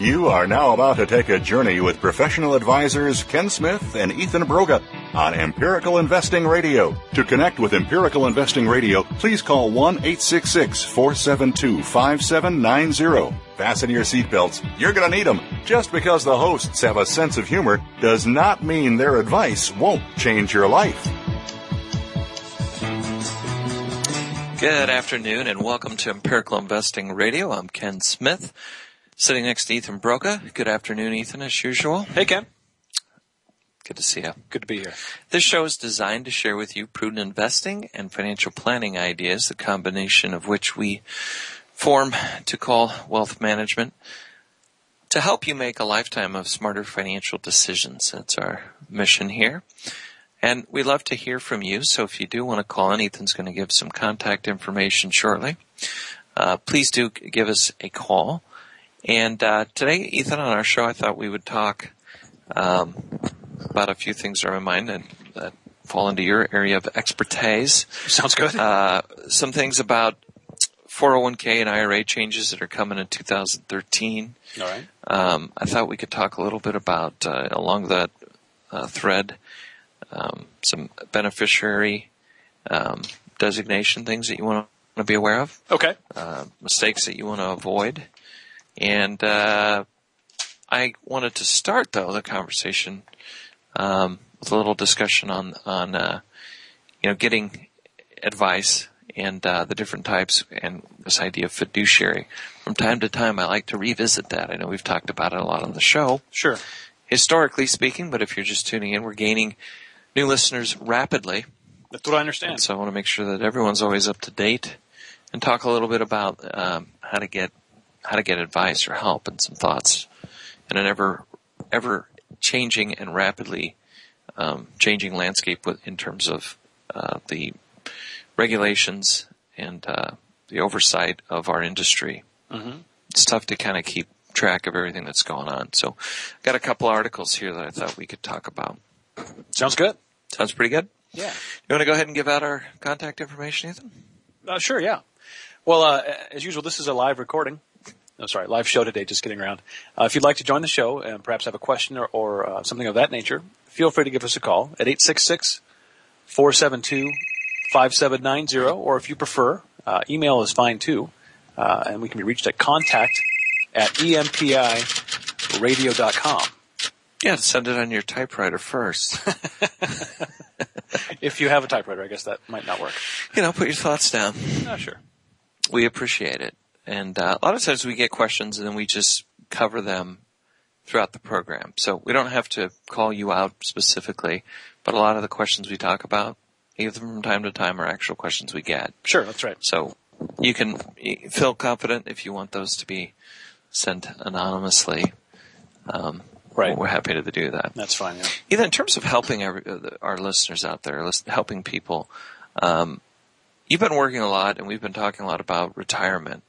You are now about to take a journey with professional advisors Ken Smith and Ethan Broga on Empirical Investing Radio. To connect with Empirical Investing Radio, please call 1 866 472 5790. Fasten your seatbelts. You're going to need them. Just because the hosts have a sense of humor does not mean their advice won't change your life. Good afternoon and welcome to Empirical Investing Radio. I'm Ken Smith. Sitting next to Ethan Broga. Good afternoon, Ethan, as usual. Hey, Ken. Good to see you. Good to be here. This show is designed to share with you prudent investing and financial planning ideas, the combination of which we form to call wealth management, to help you make a lifetime of smarter financial decisions. That's our mission here. And we'd love to hear from you, so if you do want to call in, Ethan's going to give some contact information shortly. Uh, please do give us a call. And uh, today, Ethan, on our show, I thought we would talk um, about a few things that are in mind that, that fall into your area of expertise. Sounds good. Uh, some things about 401k and IRA changes that are coming in 2013. All right. Um, I thought we could talk a little bit about, uh, along that uh, thread, um, some beneficiary um, designation things that you want to be aware of, Okay. uh, mistakes that you want to avoid. And uh, I wanted to start, though, the conversation um, with a little discussion on on uh, you know getting advice and uh, the different types and this idea of fiduciary. From time to time, I like to revisit that. I know we've talked about it a lot on the show, Sure. historically speaking. But if you're just tuning in, we're gaining new listeners rapidly. That's what I understand. And so I want to make sure that everyone's always up to date and talk a little bit about um, how to get how to get advice or help and some thoughts in an ever ever changing and rapidly um, changing landscape with, in terms of uh, the regulations and uh, the oversight of our industry. Mhm. It's tough to kind of keep track of everything that's going on. So, I've got a couple articles here that I thought we could talk about. Sounds good. Sounds pretty good. Yeah. You want to go ahead and give out our contact information, Ethan? Uh, sure. Yeah. Well, uh, as usual, this is a live recording. No, sorry, live show today. Just getting around. Uh, if you'd like to join the show and perhaps have a question or, or uh, something of that nature, feel free to give us a call at 866-472-5790, or if you prefer, uh, email is fine too, uh, and we can be reached at contact at empiradio.com. Yeah, send it on your typewriter first. If you have a typewriter, I guess that might not work. you know, put your thoughts down. Oh, sure. We appreciate it. And uh, a lot of times we get questions and then we just cover them throughout the program. So we don't have to call you out specifically, but a lot of the questions we talk about, either from time to time, are actual questions we get. Sure, that's right. So you can feel confident if you want those to be sent anonymously. Um, Right. We're happy to do that. That's fine, yeah. Either in terms of helping our, uh, our listeners out there, helping people, um, you've been working a lot, and we've been talking a lot about retirement,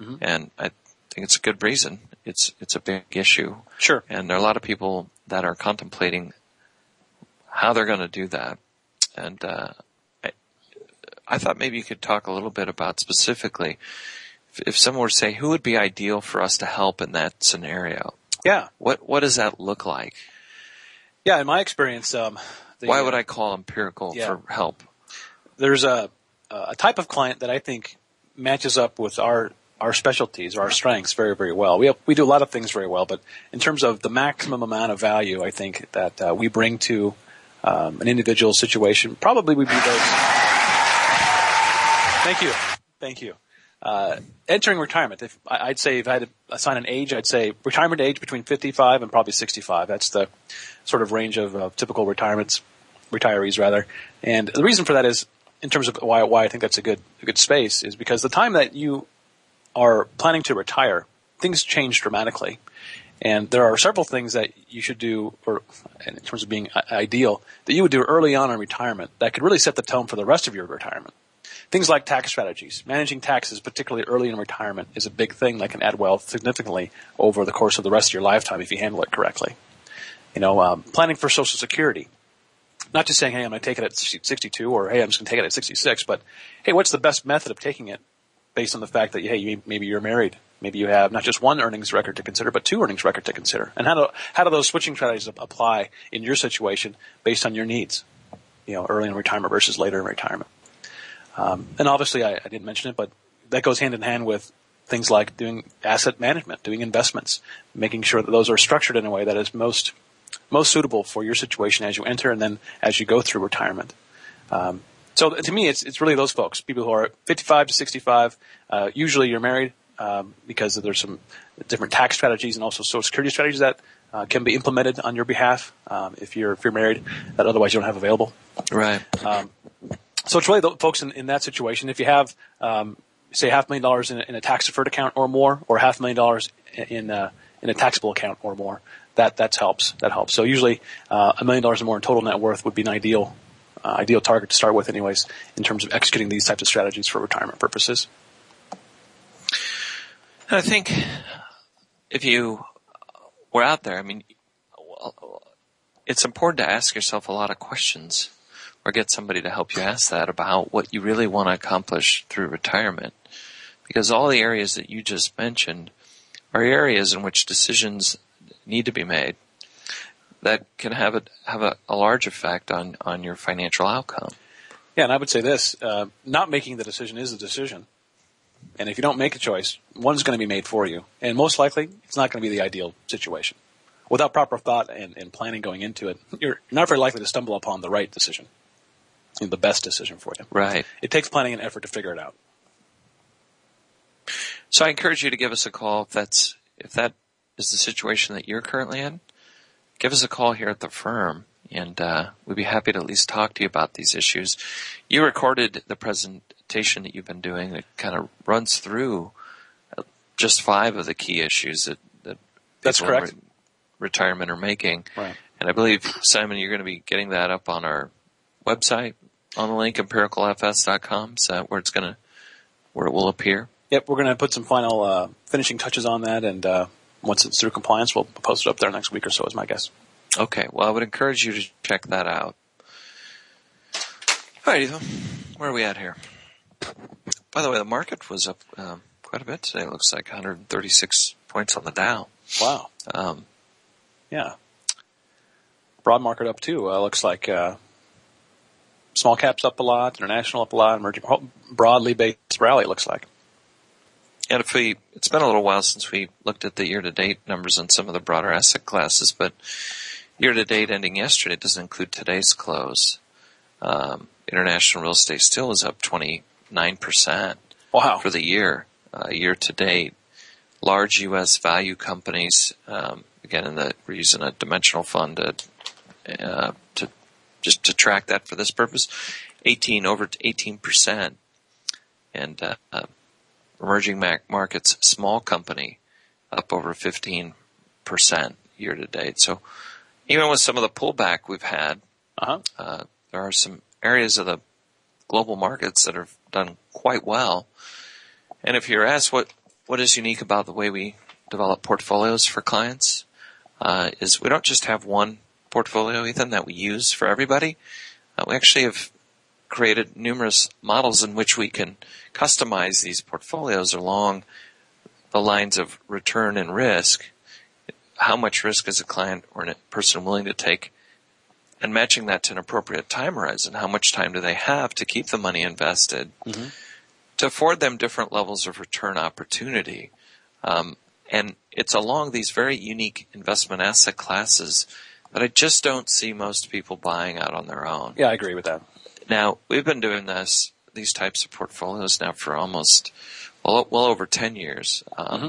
Mhm. and I think it's a good reason. It's it's a big issue, Sure. and there are a lot of people that are contemplating how they're going to do that. And uh, I, I thought maybe you could talk a little bit about specifically if, if someone were to say who would be ideal for us to help in that scenario. Yeah. What what does that look like? Yeah, in my experience, um, the, Why would I call empirical Yeah. for help? There's a a type of client that I think matches up with our our specialties, or our strengths very very well. We have, we do a lot of things very well, but in terms of the maximum amount of value, I think that uh, we bring to um, an individual situation, probably we'd be those. Thank you, thank you. uh, entering retirement, if I'd say if I had to assign an age, I'd say retirement age between 55 and probably 65. That's the sort of range of uh, typical retirements, retirees rather. And the reason for that is, in terms of why why I think that's a good a good space, is because the time that you are planning to retire, things change dramatically. And there are several things that you should do, or in terms of being ideal, that you would do early on in retirement that could really set the tone for the rest of your retirement. Things like tax strategies. Managing taxes, particularly early in retirement, is a big thing that can add wealth significantly over the course of the rest of your lifetime if you handle it correctly. You know, um, planning for Social Security. Not just saying, hey, I'm going to take it at 62 or hey, I'm just going to take it at 66, but hey, what's the best method of taking it based on the fact that, hey, maybe you're married Maybe you have not just one earnings record to consider, but two earnings record to consider. And how do, how do those switching strategies apply in your situation based on your needs? You know, early in retirement versus later in retirement. Um, and obviously, I, I didn't mention it, but that goes hand in hand with things like doing asset management, doing investments, making sure that those are structured in a way that is most most suitable for your situation as you enter and then as you go through retirement. Um, so to me, it's it's really those folks, people who are 55 to 65. Uh, usually, you're married um, because there's some different tax strategies and also social security strategies that uh, can be implemented on your behalf um, if you're if you're married that otherwise you don't have available. Right. Um, so it's really the folks in, in that situation. If you have um, say half a million dollars in a, in a tax deferred account or more, or half a million dollars in uh, in a taxable account or more, that that helps. That helps. So usually uh, a million dollars or more in total net worth would be an ideal uh, ideal target to start with, anyways, in terms of executing these types of strategies for retirement purposes. I think if you were out there, I mean, it's important to ask yourself a lot of questions or get somebody to help you ask that about what you really want to accomplish through retirement. Because all the areas that you just mentioned are areas in which decisions need to be made that can have a, have a, a large effect on, on your financial outcome. Yeah, and I would say this, uh, not making the decision is the decision. And if you don't make a choice, one's going to be made for you. And most likely, it's not going to be the ideal situation. Without proper thought and, and planning going into it, you're not very likely to stumble upon the right decision, the best decision for you. Right. It takes planning and effort to figure it out. So I encourage you to give us a call if that's if that is the situation that you're currently in. Give us a call here at the firm, and uh, we'd be happy to at least talk to you about these issues. You recorded the presentation that you've been doing that kind of runs through uh, just five of the key issues that, that that's correct. Re- retirement are making. Right. And I believe Simon, you're going to be getting that up on our website on the link empiricalfs.com. That where it's going to where it will appear? Yep, we're going to put some final uh, finishing touches on that, and uh, once it's through compliance, we'll post it up there next week or so. Is my guess. Okay. Well, I would encourage you to check that out. All right, Ethan. Where are we at here? By the way, the market was up um, quite a bit today. It looks like 136 points on the Dow. Wow. Um, yeah. Broad market up too. Uh, looks like uh, small caps up a lot, international up a lot, emerging broadly based rally. It looks like. And if we, it's been a little while since we looked at the year-to-date numbers on some of the broader asset classes, but year-to-date ending yesterday doesn't include today's close. Um, international real estate still is up 20, nine percent. Wow. For the year, uh, year to date, large U.S. value companies. Um, again, in the we're using a dimensional fund to, uh, to just to track that for this purpose. Eighteen over eighteen percent, and uh, uh, emerging markets small company up over fifteen percent year to date. So even with some of the pullback we've had, uh-huh. uh, there are some areas of the global markets that have done quite well. And if you're asked what, what is unique about the way we develop portfolios for clients, uh, is we don't just have one portfolio, Ethan, that we use for everybody. Uh, we actually have created numerous models in which we can customize these portfolios along the lines of return and risk. How much risk is a client or a person willing to take and matching that to an appropriate time horizon. How much time do they have to keep the money invested mm-hmm. to afford them different levels of return opportunity? Um, and it's along these very unique investment asset classes that I just don't see most people buying out on their own. Yeah, I agree with that. Now, we've been doing this these types of portfolios now for almost well, well over 10 years, um, mm-hmm.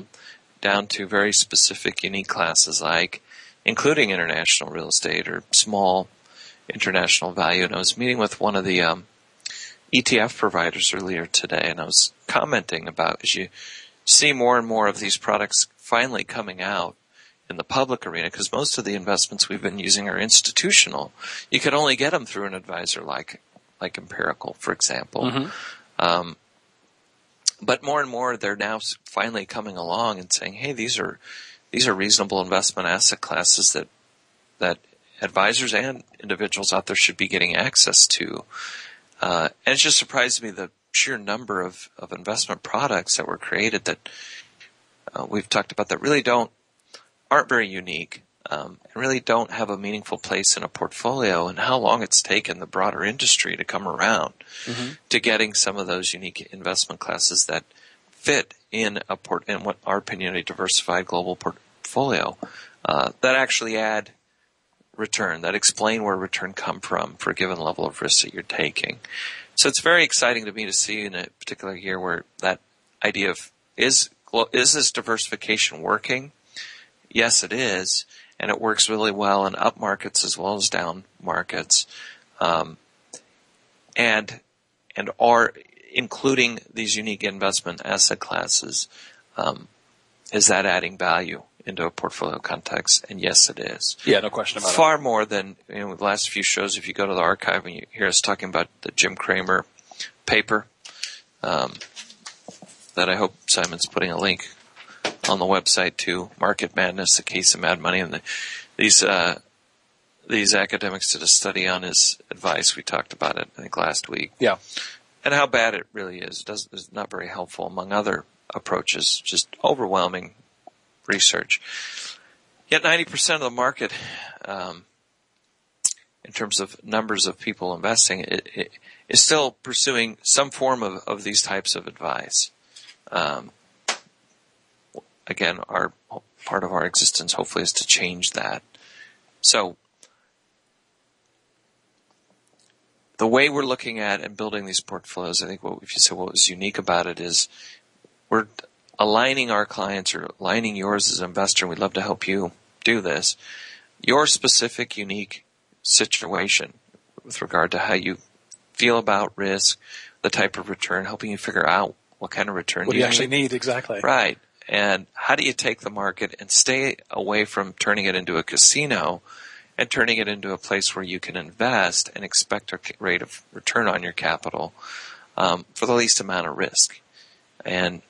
down to very specific, unique classes like including international real estate or small international value. And I was meeting with one of the um, ETF providers earlier today, and I was commenting about as you see more and more of these products finally coming out in the public arena, because most of the investments we've been using are institutional. You could only get them through an advisor like like Empirical, for example. Mm-hmm. Um, but more and more, they're now finally coming along and saying, "Hey, these are these are reasonable investment asset classes that that advisors and individuals out there should be getting access to." Uh, and it just surprised me the sheer number of, of investment products that were created that uh, we've talked about that really don't aren't very unique um, and really don't have a meaningful place in a portfolio and how long it's taken the broader industry to come around mm-hmm. to getting some of those unique investment classes that fit in a port in what our opinion a diversified global portfolio uh, that actually add return that explain where return come from for a given level of risk that you're taking. So it's very exciting to me to see in a particular year where that idea of is is this diversification working? Yes, it is, and it works really well in up markets as well as down markets, um, and and are including these unique investment asset classes. Um, is that adding value? into a portfolio context, and yes, it is. Yeah, no question about Far it. Far more than you know. The last few shows, if you go to the archive and you hear us talking about the Jim Cramer paper, um, that I hope Simon's putting a link on the website too. Market Madness, the case of Mad Money, and the, these uh, these academics did a study on his advice. We talked about it, I think, last week. Yeah, and how bad it really is. It it's not very helpful among other approaches. Just overwhelming research. Yet 90% of the market, um, in terms of numbers of people investing, it, it is still pursuing some form of, of these types of advice. Um, again, our part of our existence hopefully is to change that. So the way we're looking at and building these portfolios, I think what if you say what was unique about it is we're aligning our clients or aligning yours as an investor, we'd love to help you do this, your specific unique situation with regard to how you feel about risk, the type of return, helping you figure out what kind of return what do you, actually need. Exactly. Right. And how do you take the market and stay away from turning it into a casino and turning it into a place where you can invest and expect a rate of return on your capital um, for the least amount of risk. And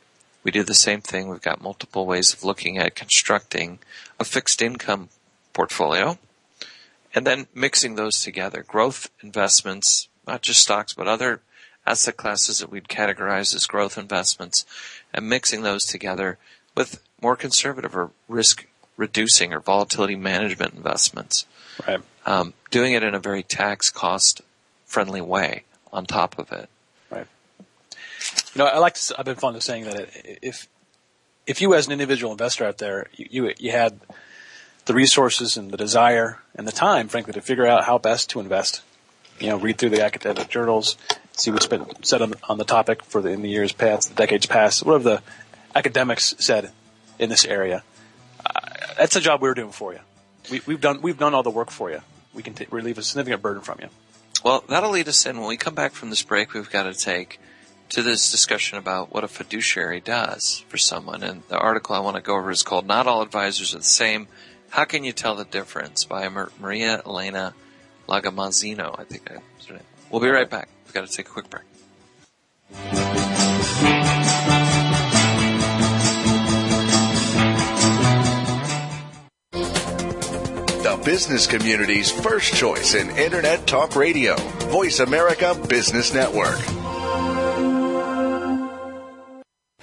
we do the same thing. We've got multiple ways of looking at constructing a fixed income portfolio and then mixing those together. Growth investments, not just stocks, but other asset classes that we'd categorize as growth investments and mixing those together with more conservative or risk reducing or volatility management investments. Right. Um, doing it in a very tax cost friendly way on top of it. Right. You know, I like to, I've been fond of saying that if, if you as an individual investor out there, you, you, you had the resources and the desire and the time, frankly, to figure out how best to invest, you know, read through the academic journals, see what's been said on, on the topic for the, in the years past, the decades past, whatever the academics said in this area. Uh, that's the job we're doing for you. We, we've done, we've done all the work for you. We can t- relieve a significant burden from you. Well, that'll lead us in. When we come back from this break, we've got to take to this discussion about what a fiduciary does for someone. And the article I want to go over is called Not All Advisors Are the Same. How Can You Tell the Difference by Maria Elena Lagomasino, I think I. We'll be right back. We've got to take a quick break. The business community's first choice in Internet Talk Radio, Voice America Business Network.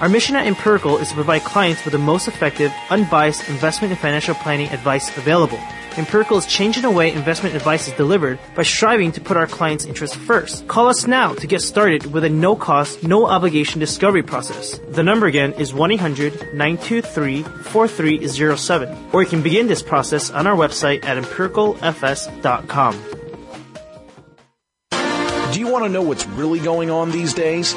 Our mission at Empirical is to provide clients with the most effective, unbiased investment and financial planning advice available. Empirical is changing the way investment advice is delivered by striving to put our clients' interests first. Call us now to get started with a no cost, no obligation discovery process. The number again is 1-800-923-4307 or you can begin this process on our website at empiricalfs.com. Do you want to know what's really going on these days?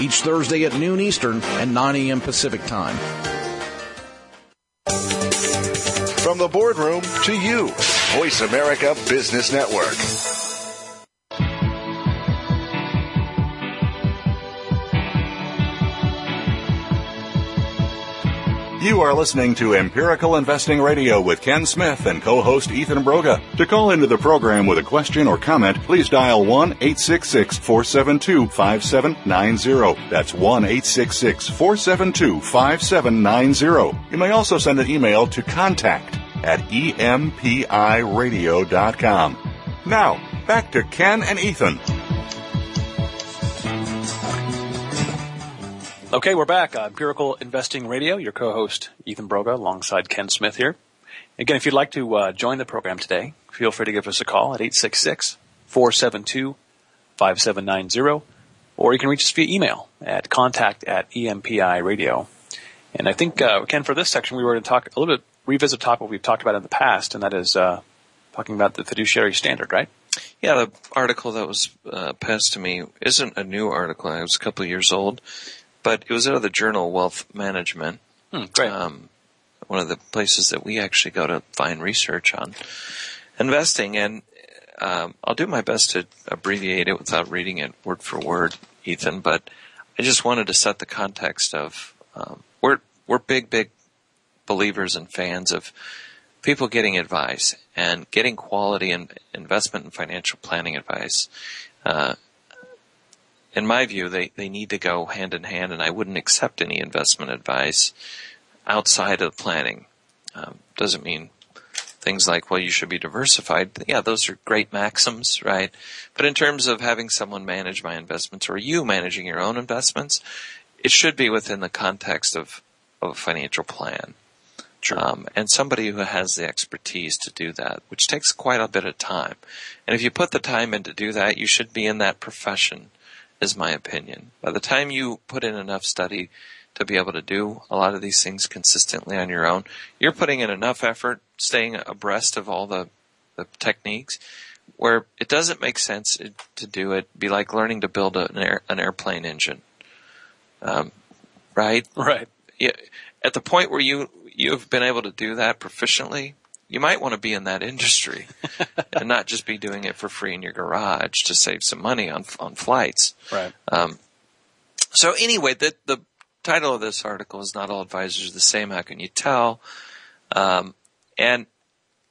each Thursday at noon Eastern and 9 a.m. Pacific Time. From the boardroom to you, Voice America Business Network. You are listening to Empirical Investing Radio with Ken Smith and co-host Ethan Broga. To call into the program with a question or comment, please dial 1-866-472-5790. That's 1-866-472-5790. You may also send an email to contact at empiradio.com. Now, back to Ken and Ethan. Okay, we're back. Uh, Empirical Investing Radio. Your co-host Ethan Broga, alongside Ken Smith here. Again, if you'd like to uh, join the program today, feel free to give us a call at 866-472-5790, or you can reach us via email at contact at EMPI Radio. And I think, uh, Ken, for this section, we were going to talk a little bit, revisit a topic we've talked about in the past, and that is uh, talking about the fiduciary standard, right? Yeah, the article that was uh, passed to me isn't a new article. It was a couple years old but it was out of the journal Wealth Management. Hmm, great. Um, one of the places that we actually go to find research on investing, and um, I'll do my best to abbreviate it without reading it word for word, Ethan. But I just wanted to set the context of um, we're we're big, big believers and fans of people getting advice and getting quality and investment and financial planning advice. Uh, in my view, they, they need to go hand in hand, and I wouldn't accept any investment advice outside of planning. Um, doesn't mean things like, well, you should be diversified. Yeah, those are great maxims, right? But in terms of having someone manage my investments or you managing your own investments, it should be within the context of, of a financial plan. Sure. Um, and somebody who has the expertise to do that, which takes quite a bit of time. And if you put the time in to do that, you should be in that profession is my opinion. By the time you put in enough study to be able to do a lot of these things consistently on your own, you're putting in enough effort, staying abreast of all the, the techniques where it doesn't make sense to do it. Be like learning to build an, air, an airplane engine. Um, right? Right. Yeah. At the point where you, you've been able to do that proficiently, you might want to be in that industry and not just be doing it for free in your garage to save some money on on flights. Right. Um, so anyway, the the title of this article is "Not All Advisors Are the Same." How can you tell? Um, and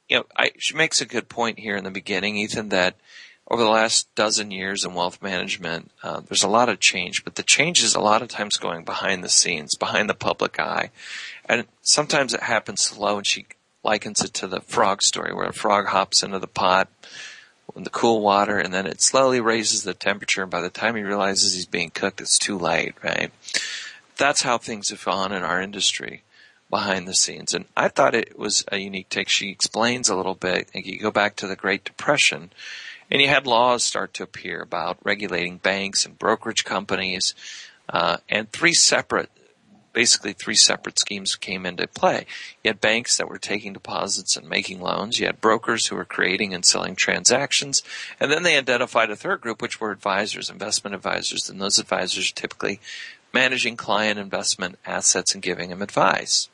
you know, I, she makes a good point here in the beginning, Ethan, that over the last dozen years in wealth management, uh, there's a lot of change, but the change is a lot of times going behind the scenes, behind the public eye. And sometimes it happens slow and she likens it to the frog story where a frog hops into the pot in the cool water and then it slowly raises the temperature and by the time he realizes he's being cooked it's too late, right? That's how things have gone in our industry behind the scenes. And I thought it was a unique take. She explains a little bit. and You go back to the Great Depression and you had laws start to appear about regulating banks and brokerage companies, uh, and three separate basically three separate schemes came into play. You had banks that were taking deposits and making loans. You had brokers who were creating and selling transactions. And then they identified a third group, which were advisors, investment advisors. And those advisors are typically managing client investment assets and giving them advice.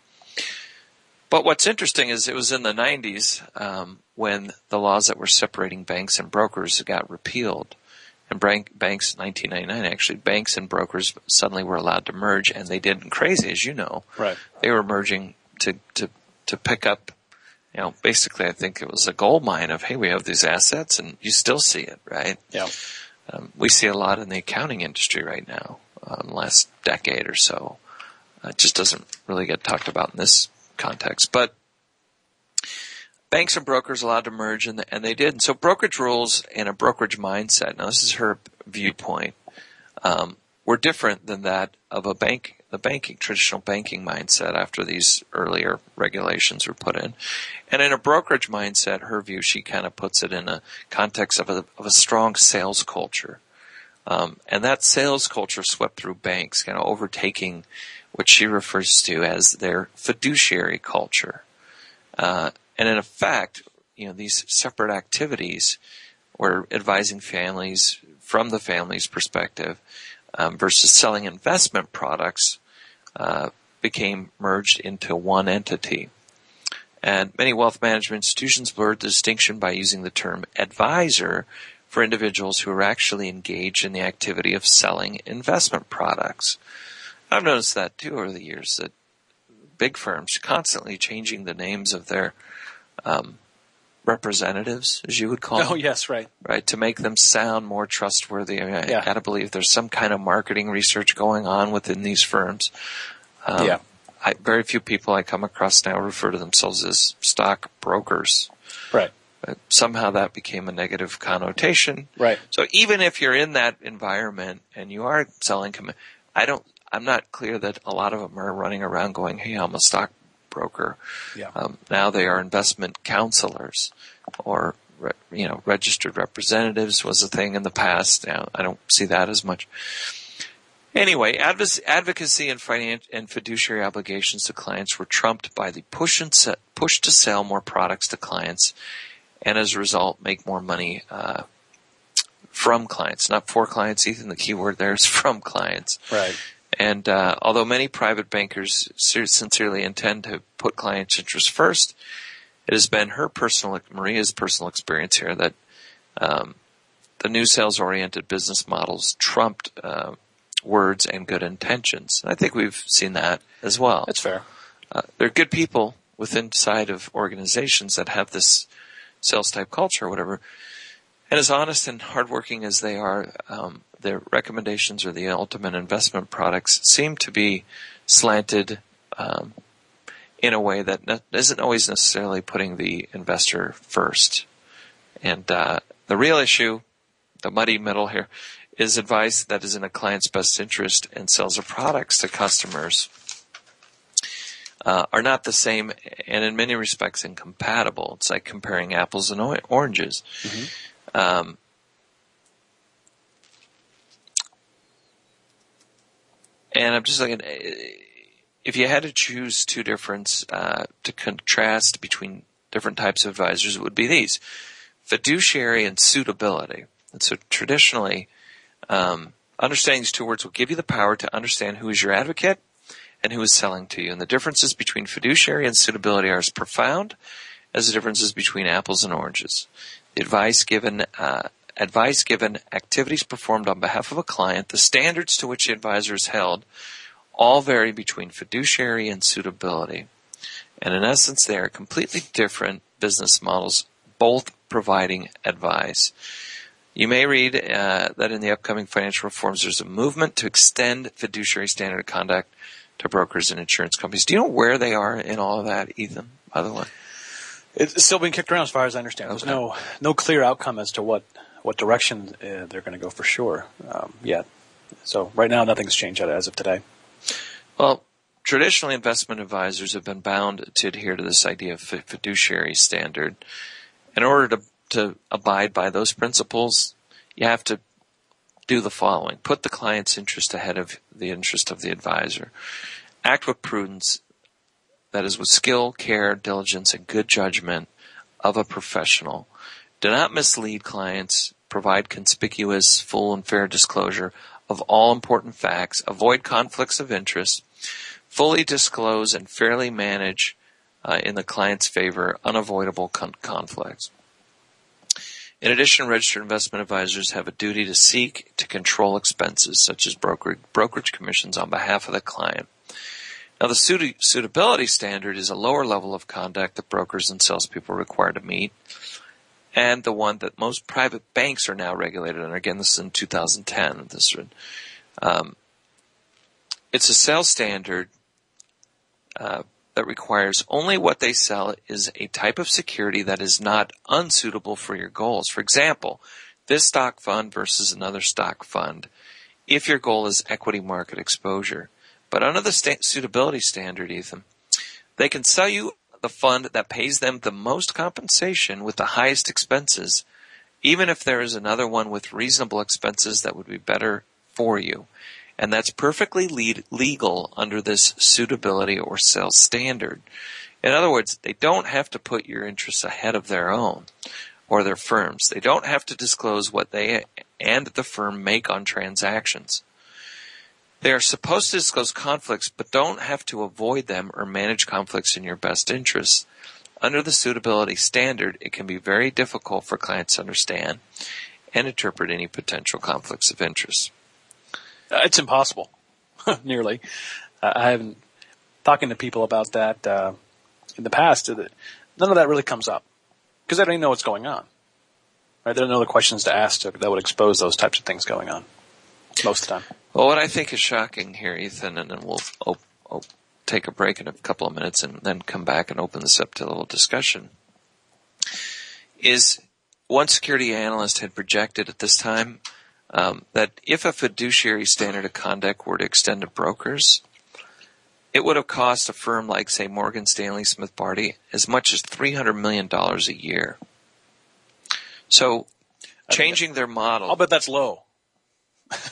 But what's interesting is it was in the 90s um, when the laws that were separating banks and brokers got repealed. And bank, banks 1999 actually banks and brokers suddenly were allowed to merge and they did crazy as you know Right. they were merging to to to pick up you know basically i think it was a gold mine of hey we have these assets and you still see it right Yeah. um, we see a lot in the accounting industry right now um, last decade or so uh, it just doesn't really get talked about in this context but banks and brokers allowed to merge and, and they did and so brokerage rules and a brokerage mindset now this is her viewpoint um, were different than that of a bank the banking traditional banking mindset after these earlier regulations were put in. And in a brokerage mindset her view she kind of puts it in a context of a, of a strong sales culture. Um, and that sales culture swept through banks kind of overtaking what she refers to as their fiduciary culture. Uh, and in effect, you know, these separate activities were advising families from the family's perspective um, versus selling investment products uh, became merged into one entity. And many wealth management institutions blurred the distinction by using the term advisor for individuals who are actually engaged in the activity of selling investment products. I've noticed that too over the years that big firms constantly changing the names of their um, representatives, as you would call Oh them, yes, right. right, to make them sound more trustworthy. I, mean, I Yeah. gotta believe there's some kind of marketing research going on within these firms. Um, Yeah. I, very few people I come across now refer to themselves as stock brokers. Right. But somehow that became a negative connotation. Right. So even if you're in that environment and you are selling, I don't, I'm not clear that a lot of them are running around going, "Hey, I'm a stockbroker." Yeah. Um, now they are investment counselors, or you know, registered representatives was a thing in the past. Now I don't see that as much. Anyway, advoc- advocacy and finan- and fiduciary obligations to clients were trumped by the push and se- push to sell more products to clients, and as a result, make more money uh, from clients, not for clients. Ethan, the key word there is from clients. Right. And uh, although many private bankers sincerely intend to put clients' interests first, it has been her personal, Maria's personal experience here that um, the new sales-oriented business models trumped uh, words and good intentions. And I think we've seen that as well. That's fair. Uh, there are good people within inside of organizations that have this sales type culture or whatever. And as honest and hardworking as they are, um, their recommendations or the ultimate investment products seem to be slanted um, in a way that ne- isn't always necessarily putting the investor first. And uh, the real issue, the muddy middle here, is advice that is in a client's best interest and sells of products to customers uh, are not the same and in many respects incompatible. It's like comparing apples and o- oranges. Um, and I'm just looking, eh, if you had to choose two different, uh, to contrast between different types of advisors, it would be these. Fiduciary and suitability. And so traditionally, um, understanding these two words will give you the power to understand who is your advocate and who is selling to you. And the differences between fiduciary and suitability are as profound as the differences between apples and oranges. The advice given, uh, advice given, activities performed on behalf of a client, the standards to which the advisor is held, all vary between fiduciary and suitability. And in essence, they are completely different business models, both providing advice. You may read uh, that in the upcoming financial reforms, there's a movement to extend fiduciary standard of conduct to brokers and insurance companies. Do you know where they are in all of that, Ethan? By the way, It's still being kicked around, as far as I understand. There's Okay. no no clear outcome as to what what direction uh, they're going to go for sure um, yet. So right now, nothing's changed as of today. well, traditionally, investment advisors have been bound to adhere to this idea of fiduciary standard. In order to to abide by those principles, you have to do the following: put the client's interest ahead of the interest of the advisor. Act with prudence, that is, with skill, care, diligence, and good judgment of a professional. Do not mislead clients. Provide conspicuous, full, and fair disclosure of all important facts. Avoid conflicts of interest. Fully disclose and fairly manage uh, in the client's favor unavoidable con- conflicts. In addition, registered investment advisors have a duty to seek to control expenses such as brokerage, brokerage commissions on behalf of the client. Now, the suitability standard is a lower level of conduct that brokers and salespeople are required to meet, and the one that most private banks are now regulated under. Again, this is in 2010. This, um, it's a sales standard uh, that requires only what they sell is a type of security that is not unsuitable for your goals. For example, this stock fund versus another stock fund, if your goal is equity market exposure. But under the sta- suitability standard, Ethan, they can sell you the fund that pays them the most compensation with the highest expenses, even if there is another one with reasonable expenses that would be better for you. And that's perfectly lead, legal under this suitability or sales standard. In other words, they don't have to put your interests ahead of their own or their firms. They don't have to disclose what they and the firm make on transactions. They are supposed to disclose conflicts, but don't have to avoid them or manage conflicts in your best interests. Under the suitability standard, it can be very difficult for clients to understand and interpret any potential conflicts of interest. Uh, it's impossible, nearly. Uh, I haven't talking to people about that uh, in the past. Uh, none of that really comes up because they don't even know what's going on. Right? They don't know the questions to ask to, that would expose those types of things going on most of the time. Well, what I think is shocking here, Ethan, and then we'll op- op- take a break in a couple of minutes and then come back and open this up to a little discussion, is one security analyst had projected at this time um, that if a fiduciary standard of conduct were to extend to brokers, it would have cost a firm like, say, Morgan Stanley Smith Barney as much as $300 million a year. So, changing their model. I'll bet that's low.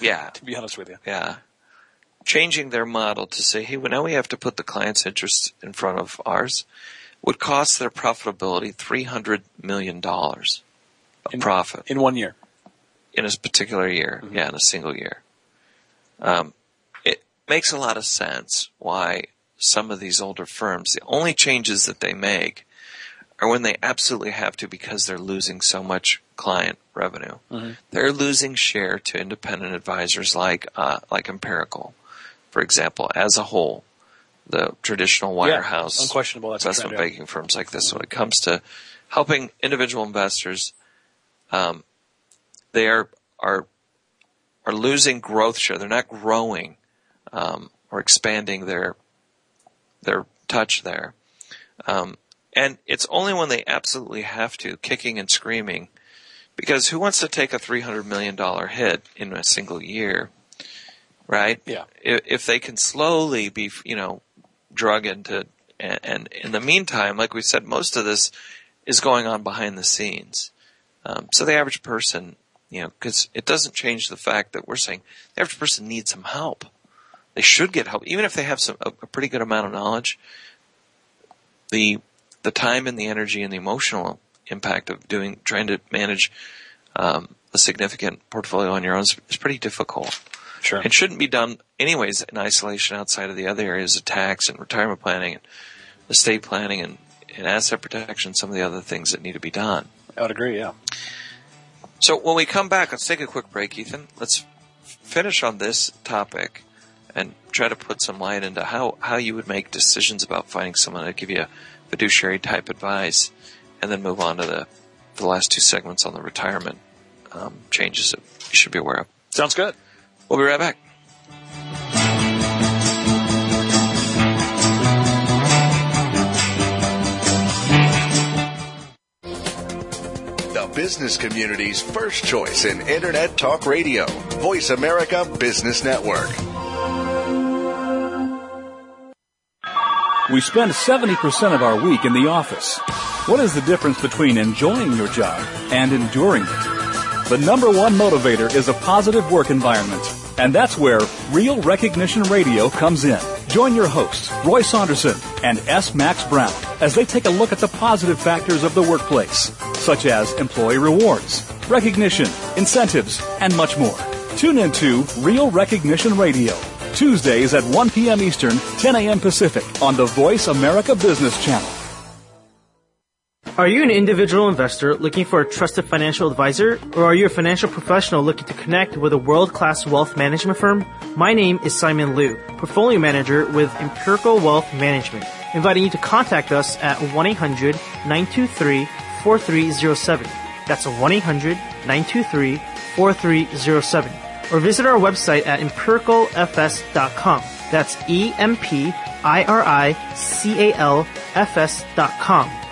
Yeah. to be honest with you. Yeah. Changing their model to say, hey, well, now we have to put the client's interest in front of ours would cost their profitability $300 million of in, profit. In one year in a particular year. Mm-hmm. Yeah, in a single year. Um, it makes a lot of sense why some of these older firms, the only changes that they make are when they absolutely have to because they're losing so much client revenue. Mm-hmm. They're losing share to independent advisors like uh, like Empirical, for example, as a whole. The traditional wirehouse yeah, unquestionable investment trend, banking yeah. firms like this, mm-hmm. when it comes to helping individual investors um, they are are are losing growth share. They're not growing um, or expanding their their touch there. Um, and it's only when they absolutely have to, kicking and screaming, because who wants to take a three hundred million dollar hit in a single year, right? Yeah. If, if they can slowly be, you know, drug into, and, and, in the meantime, like we said, most of this is going on behind the scenes. Um, so the average person you know, because it doesn't change the fact that we're saying the average person needs some help. They should get help, even if they have some a, a pretty good amount of knowledge. The the time and the energy and the emotional impact of doing trying to manage um, a significant portfolio on your own is, is pretty difficult. Sure. It shouldn't be done anyways in isolation outside of the other areas of tax and retirement planning and estate planning and, and asset protection, some of the other things that need to be done. I would agree, yeah. So when we come back, let's take a quick break, Ethan. Let's finish on this topic and try to put some light into how, how you would make decisions about finding someone to give you a fiduciary type advice and then move on to the, the last two segments on the retirement um, changes that you should be aware of. Sounds good. We'll be right back. The business community's first choice in Internet Talk Radio. Voice America Business Network. We spend 70% of our week in the office. What is the difference between enjoying your job and enduring it? The number one motivator is a positive work environment. And that's where Real Recognition Radio comes in. Join your hosts, Roy Saunderson and S. Max Brown, as they take a look at the positive factors of the workplace, such as employee rewards, recognition, incentives, and much more. Tune into Real Recognition Radio, Tuesdays at 1 p.m. Eastern, 10 a.m. Pacific on the Voice America Business Channel. Are you an individual investor looking for a trusted financial advisor, or are you a financial professional looking to connect with a world-class wealth management firm? My name is Simon Liu, portfolio manager with Empirical Wealth Management, inviting you to contact us at 1-800-923-4307. That's 1-800-923-4307. Or visit our website at empiricalfs.com. That's E-M-P-I-R-I-C-A-L-F-S dot com.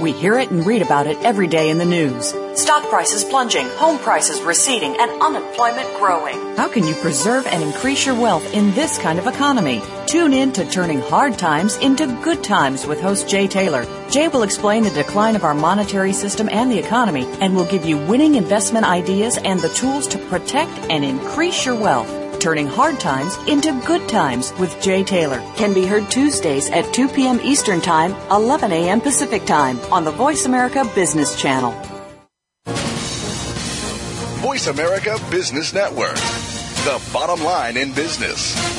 We hear it and read about it every day in the news. Stock prices plunging, home prices receding, and unemployment growing. How can you preserve and increase your wealth in this kind of economy? Tune in to Turning Hard Times into Good Times with host Jay Taylor. Jay will explain the decline of our monetary system and the economy and will give you winning investment ideas and the tools to protect and increase your wealth. Turning hard times into good times with Jay Taylor can be heard Tuesdays at 2 p.m. Eastern Time, 11 a.m. Pacific Time on the Voice America Business Channel. Voice America Business Network, the bottom line in business.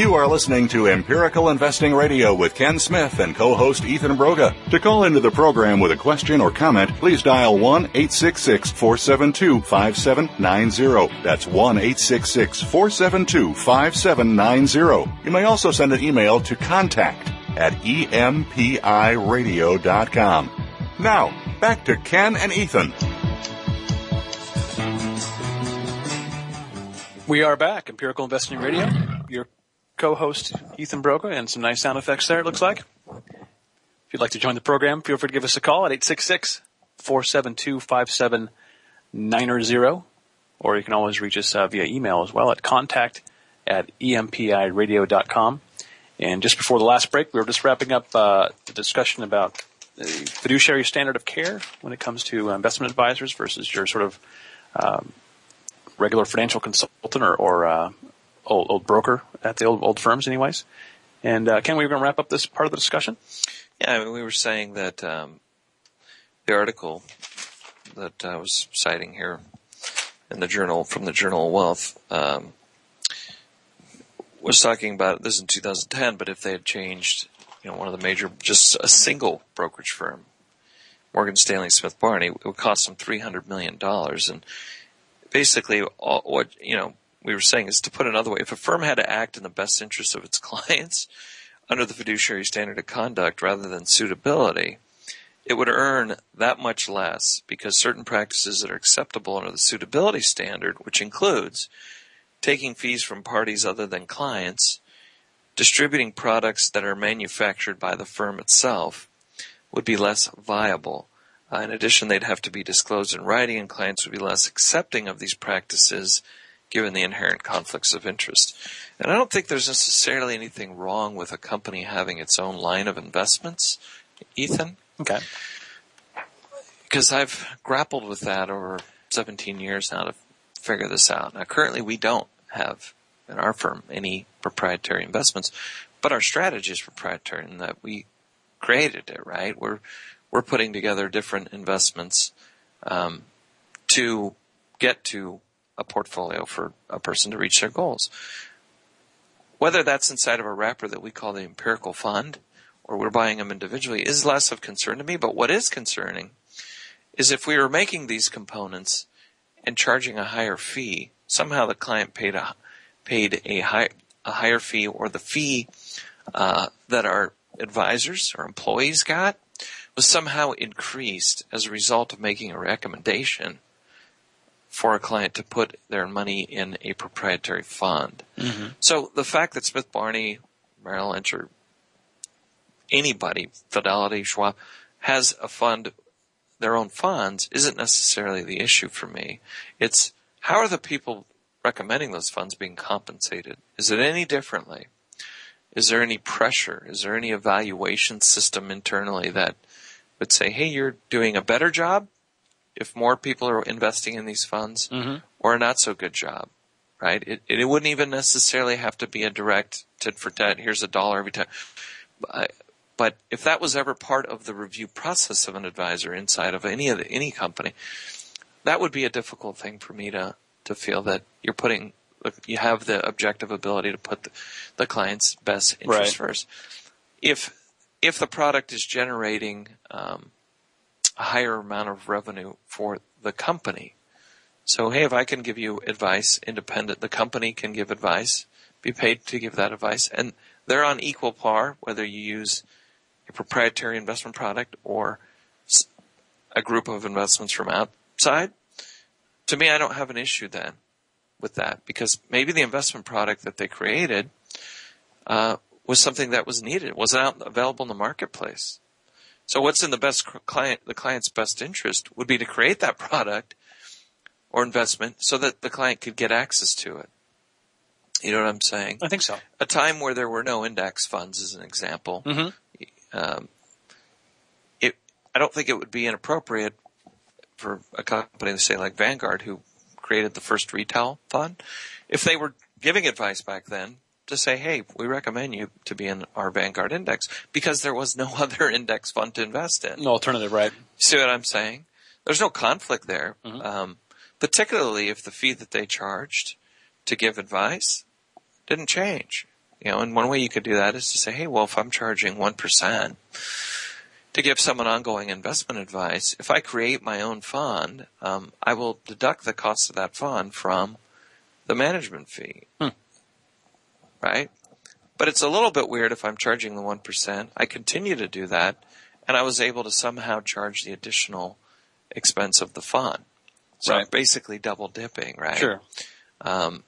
You are listening to Empirical Investing Radio with Ken Smith and co-host Ethan Broga. To call into the program with a question or comment, please dial 1-866-472-5790. That's 1-866-472-5790. You may also send an email to contact at empiradio.com. Now, back to Ken and Ethan. We are back, Empirical Investing Radio. Your co-host Ethan Broga, and some nice sound effects there. It looks like. If you'd like to join the program, feel free to give us a call at 866-472-5790, or you can always reach us uh, via email as well at contact at empiradio.com. And just before the last break, we were just wrapping up uh, the discussion about the fiduciary standard of care when it comes to investment advisors versus your sort of um, regular financial consultant or, or uh, old, old broker at the old, old firms anyways. And, uh, Ken, we were going to wrap up this part of the discussion? Yeah, I mean, we were saying that, um, the article that I was citing here in the journal, from the Journal of Wealth, um, was talking about this in 2010, but if they had changed, you know, one of the major, just a single brokerage firm, Morgan Stanley Smith Barney, it would cost them $300 million. And basically, all, what, you know, we were saying is to put another way, if a firm had to act in the best interest of its clients under the fiduciary standard of conduct rather than suitability, it would earn that much less because certain practices that are acceptable under the suitability standard, which includes taking fees from parties other than clients, distributing products that are manufactured by the firm itself, would be less viable. Uh, in addition, they'd have to be disclosed in writing and clients would be less accepting of these practices given the inherent conflicts of interest. And I don't think there's necessarily anything wrong with a company having its own line of investments. Ethan? Okay. Because I've grappled with that over 17 years now to figure this out. Now currently we don't have in our firm any proprietary investments, but our strategy is proprietary in that we created it, right? We're, we're putting together different investments, um, to get to a portfolio for a person to reach their goals. Whether that's inside of a wrapper that we call the empirical fund or we're buying them individually is less of concern to me. But what is concerning is if we were making these components and charging a higher fee, somehow the client paid a paid a high a higher fee or the fee uh, that our advisors or employees got was somehow increased as a result of making a recommendation for a client to put their money in a proprietary fund. Mm-hmm. So the fact that Smith Barney, Merrill Lynch, or anybody, Fidelity, Schwab, has a fund, their own funds, isn't necessarily the issue for me. It's how are the people recommending those funds being compensated? Is it any differently? Is there any pressure? Is there any evaluation system internally that would say, hey, you're doing a better job if more people are investing in these funds Mm-hmm. or a not so good job, right? It, it wouldn't even necessarily have to be a direct tit for tat, here's a dollar every time. But, if that was ever part of the review process of an advisor inside of any of the, any company, that would be a difficult thing for me to, to feel that you're putting, you have the objective ability to put the, the client's best interest Right. first. If, if the product is generating, um, a higher amount of revenue for the company. So, hey, if I can give you advice independent, the company can give advice, be paid to give that advice, and they're on equal par, whether you use a proprietary investment product or a group of investments from outside. To me, I don't have an issue then with that because maybe the investment product that they created uh, was something that was needed, wasn't out available in the marketplace. So what's in the best client, the client's best interest would be to create that product or investment so that the client could get access to it. You know what I'm saying? I think so. A time where there were no index funds is an example. Mhm. Um, it, I don't think it would be inappropriate for a company, to say like Vanguard, who created the first retail fund, if they were giving advice back then to say, hey, we recommend you to be in our Vanguard index because there was no other index fund to invest in. No alternative, right? See what I'm saying? There's no conflict there, um, particularly if the fee that they charged to give advice didn't change. You know, and one way you could do that is to say, hey, well, if I'm charging 1% to give someone ongoing investment advice, if I create my own fund, um, I will deduct the cost of that fund from the management fee. Right? But it's a little bit weird if I'm charging the 1%. I continue to do that, and I was able to somehow charge the additional expense of the fund. So I'm basically double dipping, right? Sure. Um,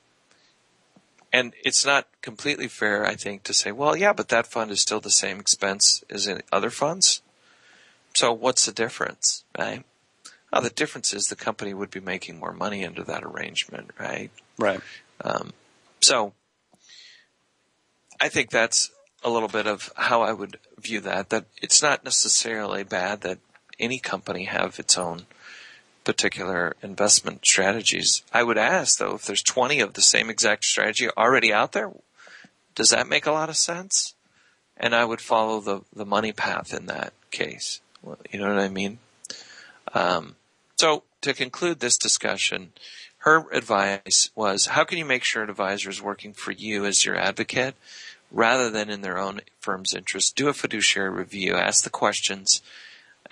and it's not completely fair, I think, to say, well, yeah, but that fund is still the same expense as in other funds. So what's the difference, right? Oh, the difference is the company would be making more money under that arrangement, right? Right. Um, so I think that's a little bit of how I would view that. That it's not necessarily bad that any company have its own particular investment strategies. I would ask though, if there's 20 of the same exact strategy already out there, does that make a lot of sense? And I would follow the, the money path in that case. You know what I mean? Um, so to conclude this discussion, her advice was, how can you make sure an advisor is working for you as your advocate rather than in their own firm's interest? Do a fiduciary review, ask the questions,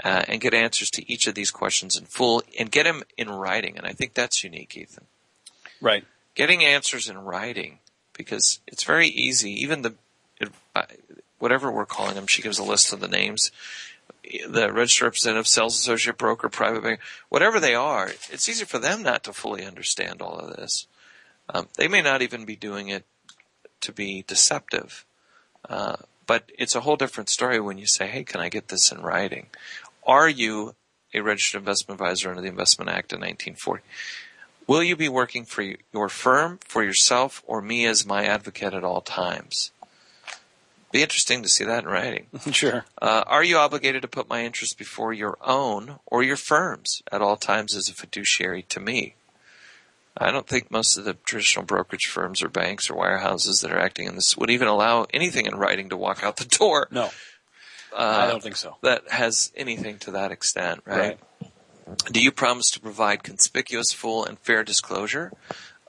uh, and get answers to each of these questions in full and get them in writing. And I think that's unique, Ethan. Right. Getting answers in writing because it's very easy. Even the, uh, whatever we're calling them, she gives a list of the names. The registered representative, sales associate, broker, private bank, whatever they are, it's easy for them not to fully understand all of this. Um, they may not even be doing it to be deceptive. Uh, but it's a whole different story when you say, hey, can I get this in writing? Are you a registered investment advisor under the Investment Act of 1940? Will you be working for your firm, for yourself, or me as my advocate at all times? Be interesting to see that in writing. Sure. Uh, are you obligated to put my interests before your own or your firm's at all times as a fiduciary to me? I don't think most of the traditional brokerage firms or banks or wirehouses that are acting in this would even allow anything in writing to walk out the door. No, Uh, I don't think so. that has anything to that extent, right? Do you promise to provide conspicuous, full, and fair disclosure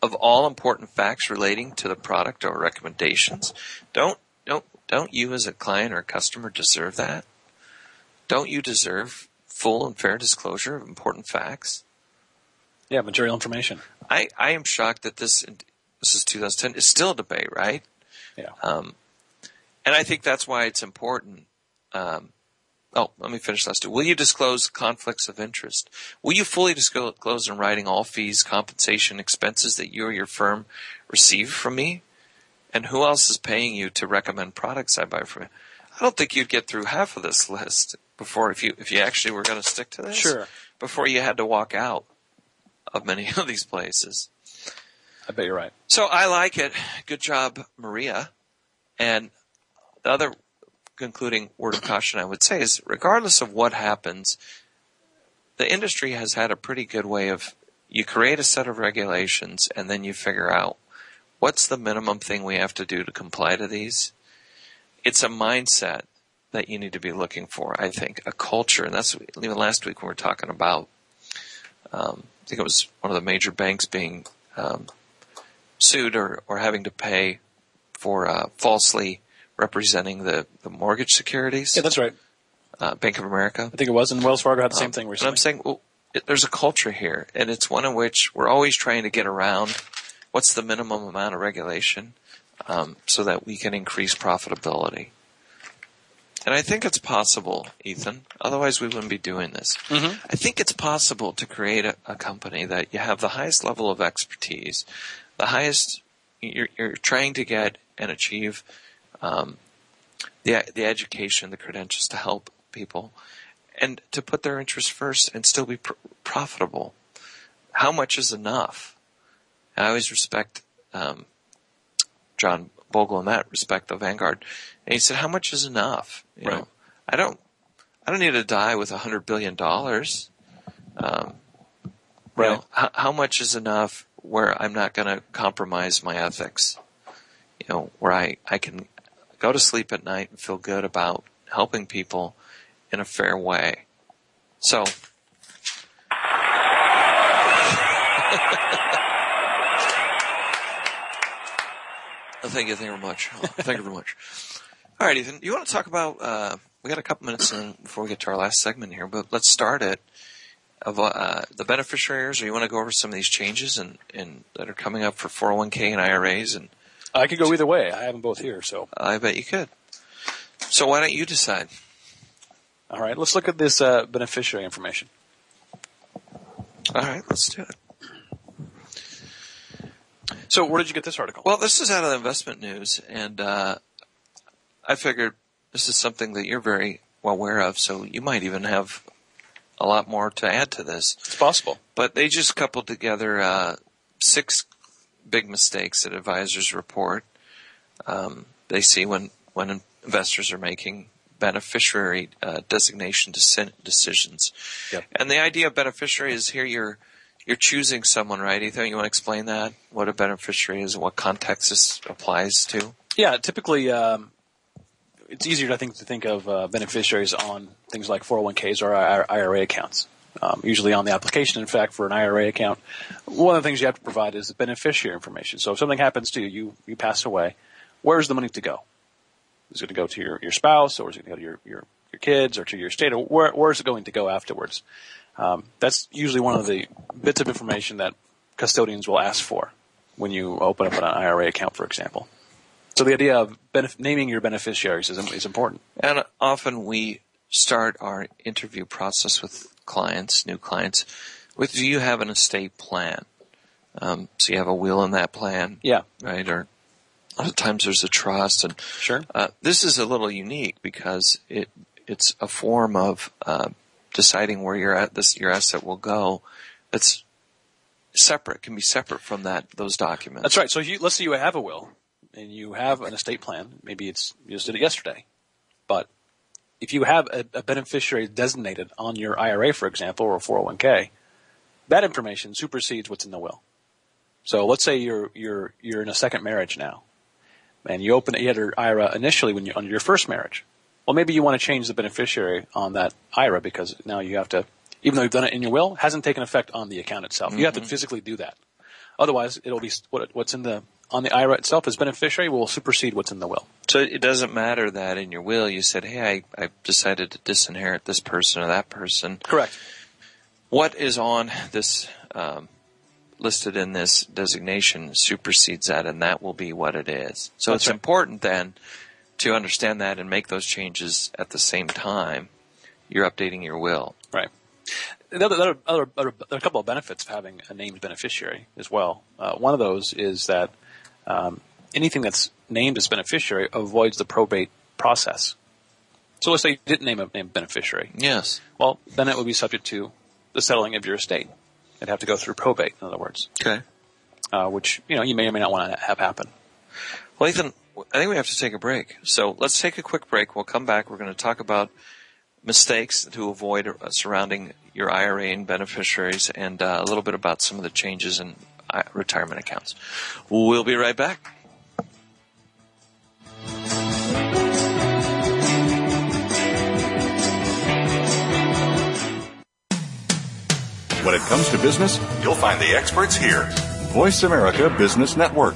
of all important facts relating to the product or recommendations? Don't don't don't you as a client or customer deserve that? Don't you deserve full and fair disclosure of important facts? Yeah, material information. I, I am shocked that this this is 2010 is still a debate, right? Yeah. Um, and I think that's why it's important. Um, oh, let me finish last two. Will you disclose conflicts of interest? Will you fully disclose in writing all fees, compensation, expenses that you or your firm receive from me? And who else is paying you to recommend products I buy from you? I don't think you'd get through half of this list before if you if you actually were going to stick to this. Sure. Before you had to walk out of many of these places. I bet you're right. So I like it. Good job, Maria. And the other concluding word of caution I would say is regardless of what happens, the industry has had a pretty good way of you create a set of regulations and then you figure out what's the minimum thing we have to do to comply to these. It's a mindset that you need to be looking for, I think, a culture. And that's even last week when we were talking about, um, I think it was one of the major banks being um, sued or, or having to pay for uh, falsely representing the, the mortgage securities. Yeah, that's right. Uh, Bank of America. I think it was, and Wells Fargo had the same Um, thing But recently. I'm saying well, it, there's a culture here, and it's one in which we're always trying to get around what's the minimum amount of regulation um, so that we can increase profitability. And I think it's possible, Ethan. Otherwise, we wouldn't be doing this. Mhm. I think it's possible to create a, a company that you have the highest level of expertise, the highest. You're, you're trying to get and achieve um, the the education, the credentials to help people, and to put their interests first and still be pr- profitable. How much is enough? I always respect um, John Bogle in that respect, the Vanguard, and he said, "How much is enough?" You Right. know, I don't, I don't need to die with a hundred billion dollars. Um, you Right. know, how, how much is enough where I'm not going to compromise my ethics? You know, where I, I can go to sleep at night and feel good about helping people in a fair way. So, thank you, thank you very much. Oh, thank you very much. All right, Ethan, you want to talk about? Uh, we got a couple minutes in before we get to our last segment here, but let's start it of uh, the beneficiaries, or you want to go over some of these changes and, and that are coming up for 401k and IRAs, and I could go either way. I have them both here, so I bet you could. So why don't you decide? all right. Let's look at this uh, beneficiary information. All right, let's do it. So, where did you get this article? Well, this is out of investment news, and uh, I figured this is something that you're very well aware of, so you might even have a lot more to add to this. It's possible. But they just coupled together uh, six big mistakes that advisors report um, they see when when investors are making beneficiary uh, designation decisions. Yep. And the idea of beneficiary is here you're you're choosing someone, right? Ethan, you want to explain that? What a beneficiary is and what context this applies to? Yeah, typically, um, it's easier, I think, to think of uh, beneficiaries on things like 401ks or IRA accounts. Um, usually on the application, in fact, for an IRA account, one of the things you have to provide is the beneficiary information. So if something happens to you, you, you pass away, where's the money to go? Is it going to go to your, your spouse or is it going to go to your, your, your kids or to your estate? Or where, where is it going to go afterwards? Um, that's usually one of the bits of information that custodians will ask for when you open up an IRA account, for example. So the idea of benef- naming your beneficiaries is, is important. And often we start our interview process with clients, new clients, with do you have an estate plan? Um, so you have a will in that plan, Yeah, right? Or a lot of times there's a trust, and sure. uh, this is a little unique because it it's a form of uh, deciding where your this your asset will go. That's separate, can be separate from that those documents. That's right. So you, let's say you have a will and you have an estate plan. Maybe it's you just did it yesterday, but if you have a, a beneficiary designated on your IRA, for example, or a 401k, that information supersedes what's in the will. So let's say you're you're you're in a second marriage now, and you open you had your IRA initially when you under your first marriage. Well, maybe you want to change the beneficiary on that IRA because now you have to, even though you've done it in your will, hasn't taken effect on the account itself. You have to physically do that. Otherwise, it'll be what, what's in the on the IRA itself as beneficiary will supersede what's in the will. So it doesn't matter that in your will you said, "Hey, I, I decided to disinherit this person or that person." Correct. What is on this um, listed in this designation supersedes that, and that will be what it is. So That's it's right. important then to understand that and make those changes at the same time. You're updating your will. Right. The other, other, other, other, there are a couple of benefits of having a named beneficiary as well. Uh, one of those is that um, anything that's named as beneficiary avoids the probate process. So let's say you didn't name a named beneficiary. Yes. Well, then it would be subject to the settling of your estate. It'd have to go through probate, in other words, Okay. uh, which you know you may or may not want to have happen. Well, Ethan, I think we have to take a break. So let's take a quick break. We'll come back. We're going to talk about mistakes to avoid uh, surrounding your IRA and beneficiaries and uh, a little bit about some of the changes in uh, retirement accounts. We'll be right back. When it comes to business, you'll find the experts here. Voice America Business Network.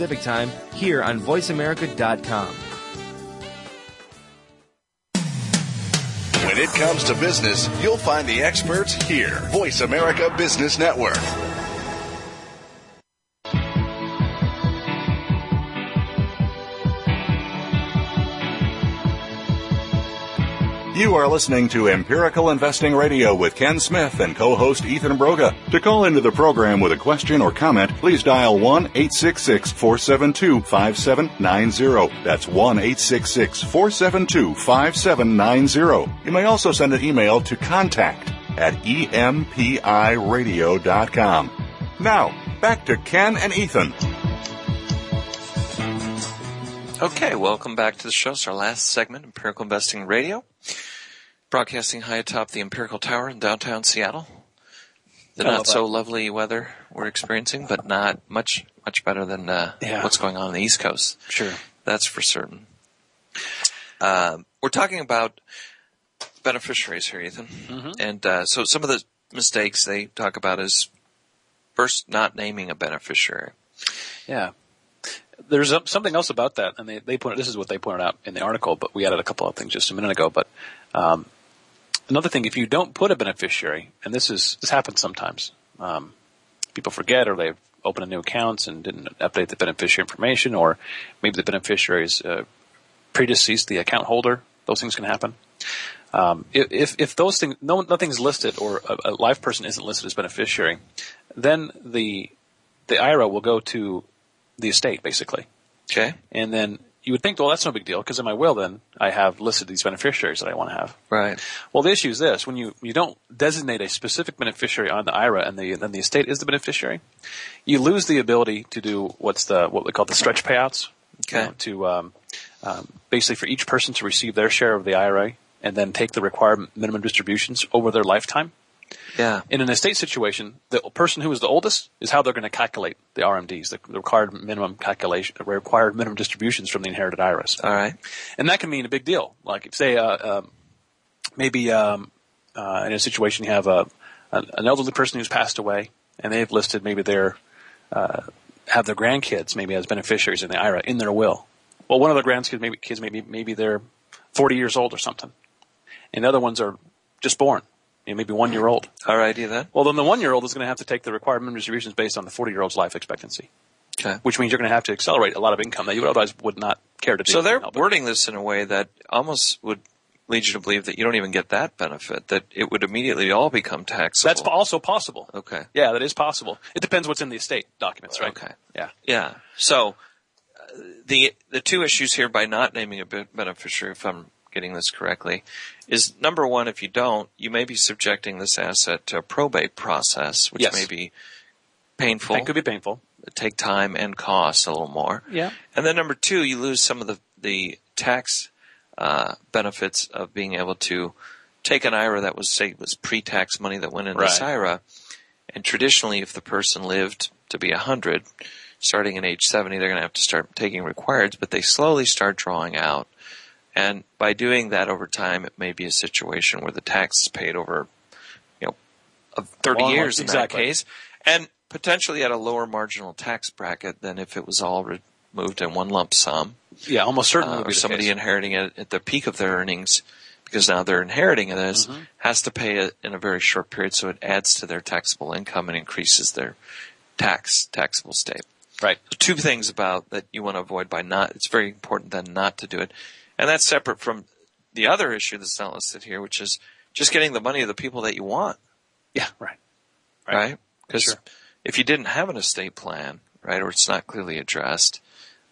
Time here on VoiceAmerica.com. When it comes to business, you'll find the experts here. Voice America Business Network. You are listening to Empirical Investing Radio with Ken Smith and co-host Ethan Broga. To call into the program with a question or comment, please dial 1-866-472-5790. That's 1-866-472-5790. You may also send an email to contact at empiradio.com. Now, back to Ken and Ethan. Okay, welcome back to the show. It's our last segment, Empirical Investing Radio, broadcasting high atop the Empirical Tower in downtown Seattle. The not so that. lovely weather we're experiencing, but not much much better than uh, Yeah. what's going on on the East Coast. Sure. That's for certain. Um, we're talking about beneficiaries here, Ethan, Mm-hmm. and uh, so some of the mistakes they talk about is first not naming a beneficiary. Yeah. There's something else about that, and they, they pointed, this is what they pointed out in the article, but we added a couple of things just a minute ago. But um, another thing, if you don't put a beneficiary, and this is this happens sometimes, um, people forget or they open a new accounts and didn't update the beneficiary information, or maybe the beneficiary is uh, predeceased the account holder. Those things can happen. Um, if if those things, no nothing's listed, or a, a live person isn't listed as beneficiary, then the the IRA will go to the estate basically, Okay, and then you would think, well, that's no big deal because in my will, then I have listed these beneficiaries that I want to have. right. Well, the issue is this: when you you don't designate a specific beneficiary on the IRA, and the then the estate is the beneficiary, you lose the ability to do what's the what we call the stretch payouts. you Okay. know, to um, um, basically for each person to receive their share of the IRA and then take the required minimum distributions over their lifetime. Yeah, In an estate situation, the person who is the oldest is how they're going to calculate the RMDs, the, the required minimum calculation, the required minimum distributions from the inherited IRAs. all right. And that can mean a big deal. Like, if, say, uh, um, maybe um, uh, in a situation you have a, an an elderly person who's passed away, and they've listed maybe their uh, have their grandkids maybe as beneficiaries in the IRA in their will. Well, one of their grandkids maybe kids maybe maybe they're 40 years old or something, and the other ones are just born, you know, maybe one year old. All righty then. Well, then the one year old is going to have to take the required minimum distributions based on the 40 year old's life expectancy, Okay. which means you're going to have to accelerate a lot of income that you otherwise would not care to do. So they're wording this in a way that almost would lead you to believe that you don't even get that benefit, that it would immediately all become taxable. That's also possible. Okay. Yeah, that is possible. It depends what's in the estate documents, right? Okay. Yeah. Yeah. So uh, the the two issues here by not naming a beneficiary, if I'm getting this correctly, is number one, if you don't, you may be subjecting this asset to a probate process, which Yes. may be painful. That could be painful. take time and cost a little more. Yeah. And then number two, you lose some of the the tax uh, benefits of being able to take an IRA that was say was pre-tax money that went into this Right. IRA, and traditionally, if the person lived to be hundred, starting at age seventy, they're going to have to start taking requireds, but they slowly start drawing out. And by doing that over time, it may be a situation where the tax is paid over, you know, 30 Long- years in exactly. that case, and potentially at a lower marginal tax bracket than if it was all removed in one lump sum. Yeah, almost certainly Uh, or somebody case. inheriting it at the peak of their earnings because now they're inheriting this Mm-hmm. has to pay it in a very short period so it adds to their taxable income and increases their tax taxable state. Right. Two things about that you want to avoid by not it's very important then not to do it. And that's separate from the other issue that's not listed here, which is just getting the money of the people that you want, Yeah, right. right? Because Sure. if you didn't have an estate plan, right, or it's not clearly addressed,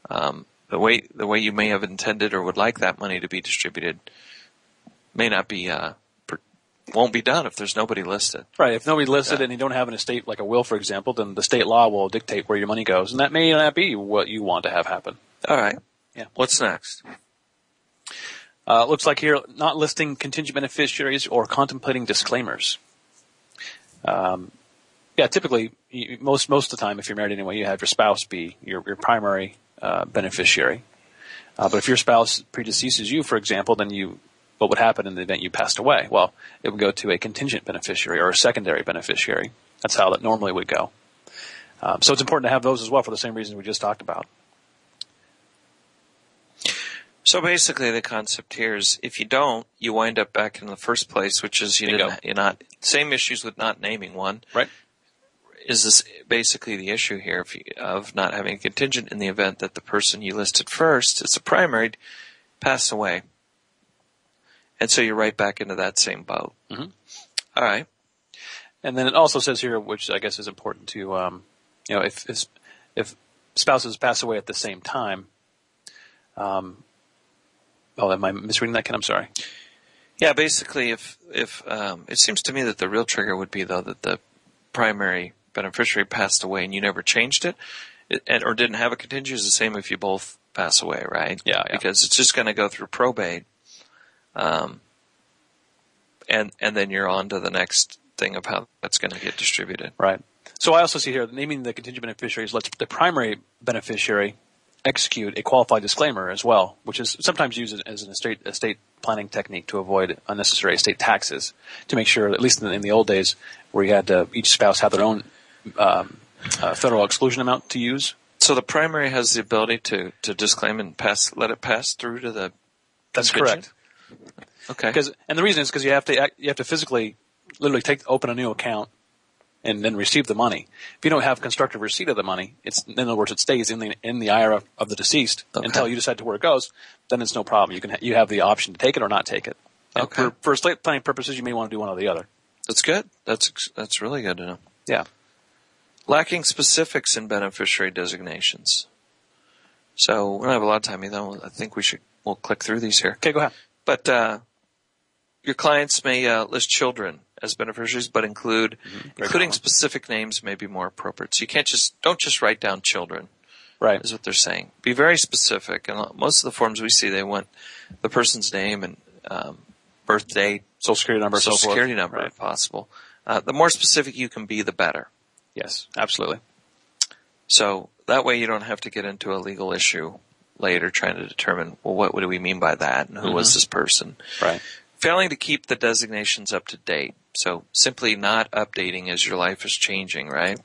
um, the way the way you may have intended or would like that money to be distributed may not be uh, won't be done if there's nobody listed. Right. If nobody listed Yeah. and you don't have an estate like a will, for example, then the state law will dictate where your money goes, and that may not be what you want to have happen. All right. Yeah. What's next? Uh, looks like here, not listing contingent beneficiaries or contemplating disclaimers. Um, yeah, typically, you, most most of the time, if you're married anyway, you have your spouse be your your primary uh, beneficiary. Uh, but if your spouse predeceases you, for example, then you what would happen in the event you passed away? Well, it would go to a contingent beneficiary or a secondary beneficiary. That's how that normally would go. Um, so it's important to have those as well for the same reasons we just talked about. So basically, the concept here is if you don't, you wind up back in the first place, which is you Bingo. didn't. You're not same issues with not naming one. Right. Is this basically the issue here you, of not having a contingent in the event that the person you listed first as a primary pass away, and so you're right back into that same boat. Mhm. All right. And then it also says here, which I guess is important to, um, you know, if if, if spouses pass away at the same time. Um, oh, am I misreading that? Ken, I'm sorry. Yeah, basically, if if um, it seems to me that the real trigger would be though that the primary beneficiary passed away and you never changed it, it and, or didn't have a contingent is the same if you both pass away, right? Yeah, yeah. Because it's just going to go through probate, um, and and then you're on to the next thing of how that's going to get distributed. Right. So I also see here naming the contingent beneficiaries lets the primary beneficiary execute a qualified disclaimer as well, which is sometimes used as an estate estate planning technique to avoid unnecessary estate taxes. To make sure, at least in the, in the old days, where you had uh, each spouse have their own um, uh, federal exclusion amount to use. So the primary has the ability to to disclaim and pass, let it pass through to the. That's correct. Okay. Because and the reason is because you have to act, you have to physically, literally take open a new account and then receive the money. If you don't have constructive receipt of the money, it's in other words, it stays in the in the IRA of the deceased Okay. until you decide to where it goes. Then it's no problem. You can ha- you have the option to take it or not take it. And Okay. For, for estate planning purposes, you may want to do one or the other. That's good. That's that's really good to know. Yeah. lacking specifics in beneficiary designations. So we don't have a lot of time either. I think we should we'll click through these here. Okay, go ahead. But uh, your clients may uh, list children as beneficiaries, but include including common. specific names may be more appropriate. So you can't just don't just write down children. Right. Is what they're saying. Be very specific. And most of the forms we see, they want the person's name and um, birth date, Social security number, social so security number, Right. if possible. Uh, the more specific you can be, the better. Yes, absolutely. So that way you don't have to get into a legal issue later trying to determine, well, what, what do we mean by that and who was this person? Right. Failing to keep the designations up to date. So simply not updating as your life is changing, right?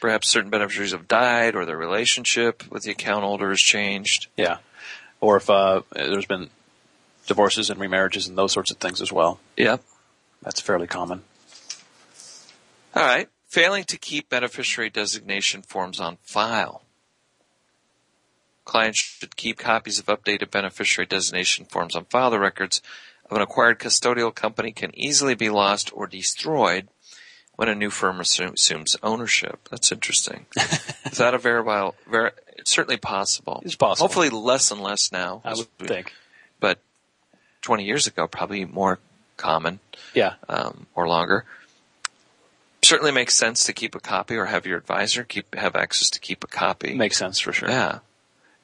Perhaps certain beneficiaries have died or their relationship with the account holder has changed. Yeah. Or if uh, there's been divorces and remarriages and those sorts of things as well. Yep. That's fairly common. All right. Failing to keep beneficiary designation forms on file. Clients should keep copies of updated beneficiary designation forms on file. The records of an acquired custodial company can easily be lost or destroyed when a new firm assumes ownership. That's interesting. Is that a verifiable? Ver, it's certainly possible. It's possible. Hopefully, less and less now. I would we- think. But 20 years ago, probably more common. Yeah. Um, or longer. Certainly makes sense to keep a copy or have your advisor keep, have access to keep a copy. Makes sense for sure. Yeah.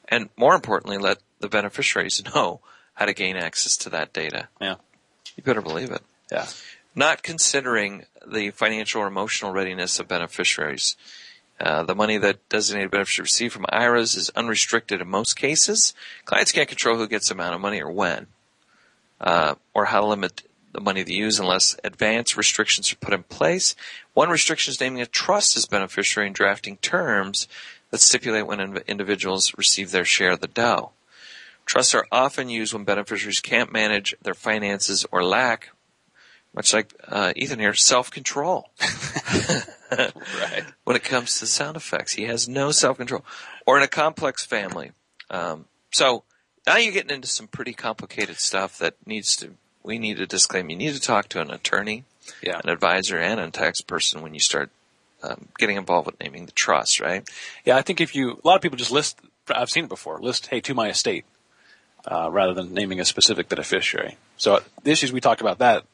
And more importantly, let the beneficiaries know how to gain access to that data. Yeah. You better believe it. Yeah. Not considering the financial or emotional readiness of beneficiaries. Uh, the money that designated beneficiaries receive from IRAs is unrestricted in most cases. Clients can't control who gets the amount of money or when, uh, or how to limit the money they use unless advance restrictions are put in place. One restriction is naming a trust as beneficiary and drafting terms that stipulate when individuals receive their share of the dough. Trusts are often used when beneficiaries can't manage their finances or lack, much like uh, Ethan here, self-control. right. When it comes to sound effects, he has no self-control. Or in a complex family. Um, so now you're getting into some pretty complicated stuff that needs to. We need to disclaim. You need to talk to an attorney, yeah. an advisor, and a tax person when you start um, getting involved with naming the trust. Right? Yeah, I think if you a lot of people just list. I've seen it before. List, hey, to my estate, uh, rather than naming a specific beneficiary. So the issues we talked about that.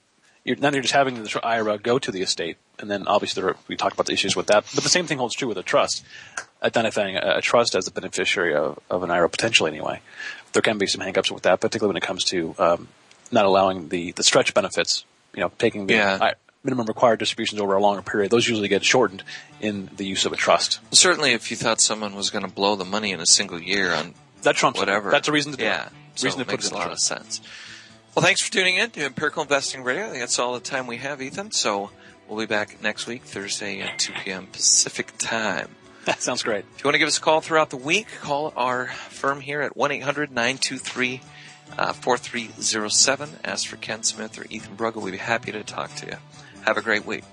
You're, then you're just having the IRA go to the estate, and then obviously there, we talked about the issues with that. But the same thing holds true with a trust. Identifying a, a trust as a beneficiary of, of, an IRA, potentially anyway, there can be some hangups with that, particularly when it comes to um, not allowing the the stretch benefits. You know, taking the yeah. minimum required distributions over a longer period. Those usually get shortened in the use of a trust. Certainly, if you thought someone was going to blow the money in a single year on that trumps whatever, that's a reason to do yeah. it. So reason it to put makes it a lot of sense. Well, thanks for tuning in to Empirical Investing Radio. I think that's all the time we have, Ethan. So we'll be back next week, Thursday at 2 p.m. Pacific time. That sounds great. If you want to give us a call throughout the week, call our firm here at 1-800-923-4307. Ask for Ken Smith or Ethan Broga. We'd be happy to talk to you. Have a great week.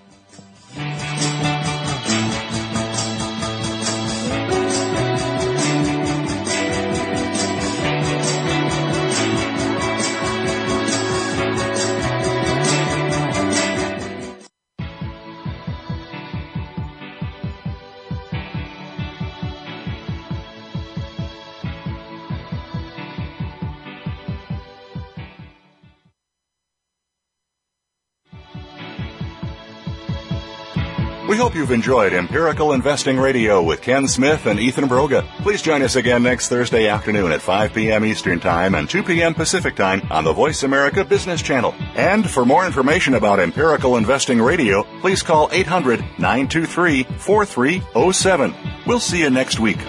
We hope you've enjoyed Empirical Investing Radio with Ken Smith and Ethan Broga. Please join us again next Thursday afternoon at 5 p.m. Eastern Time and 2 p.m. Pacific Time on the Voice America Business Channel. And for more information about Empirical Investing Radio, please call 800 923 4307. We'll see you next week.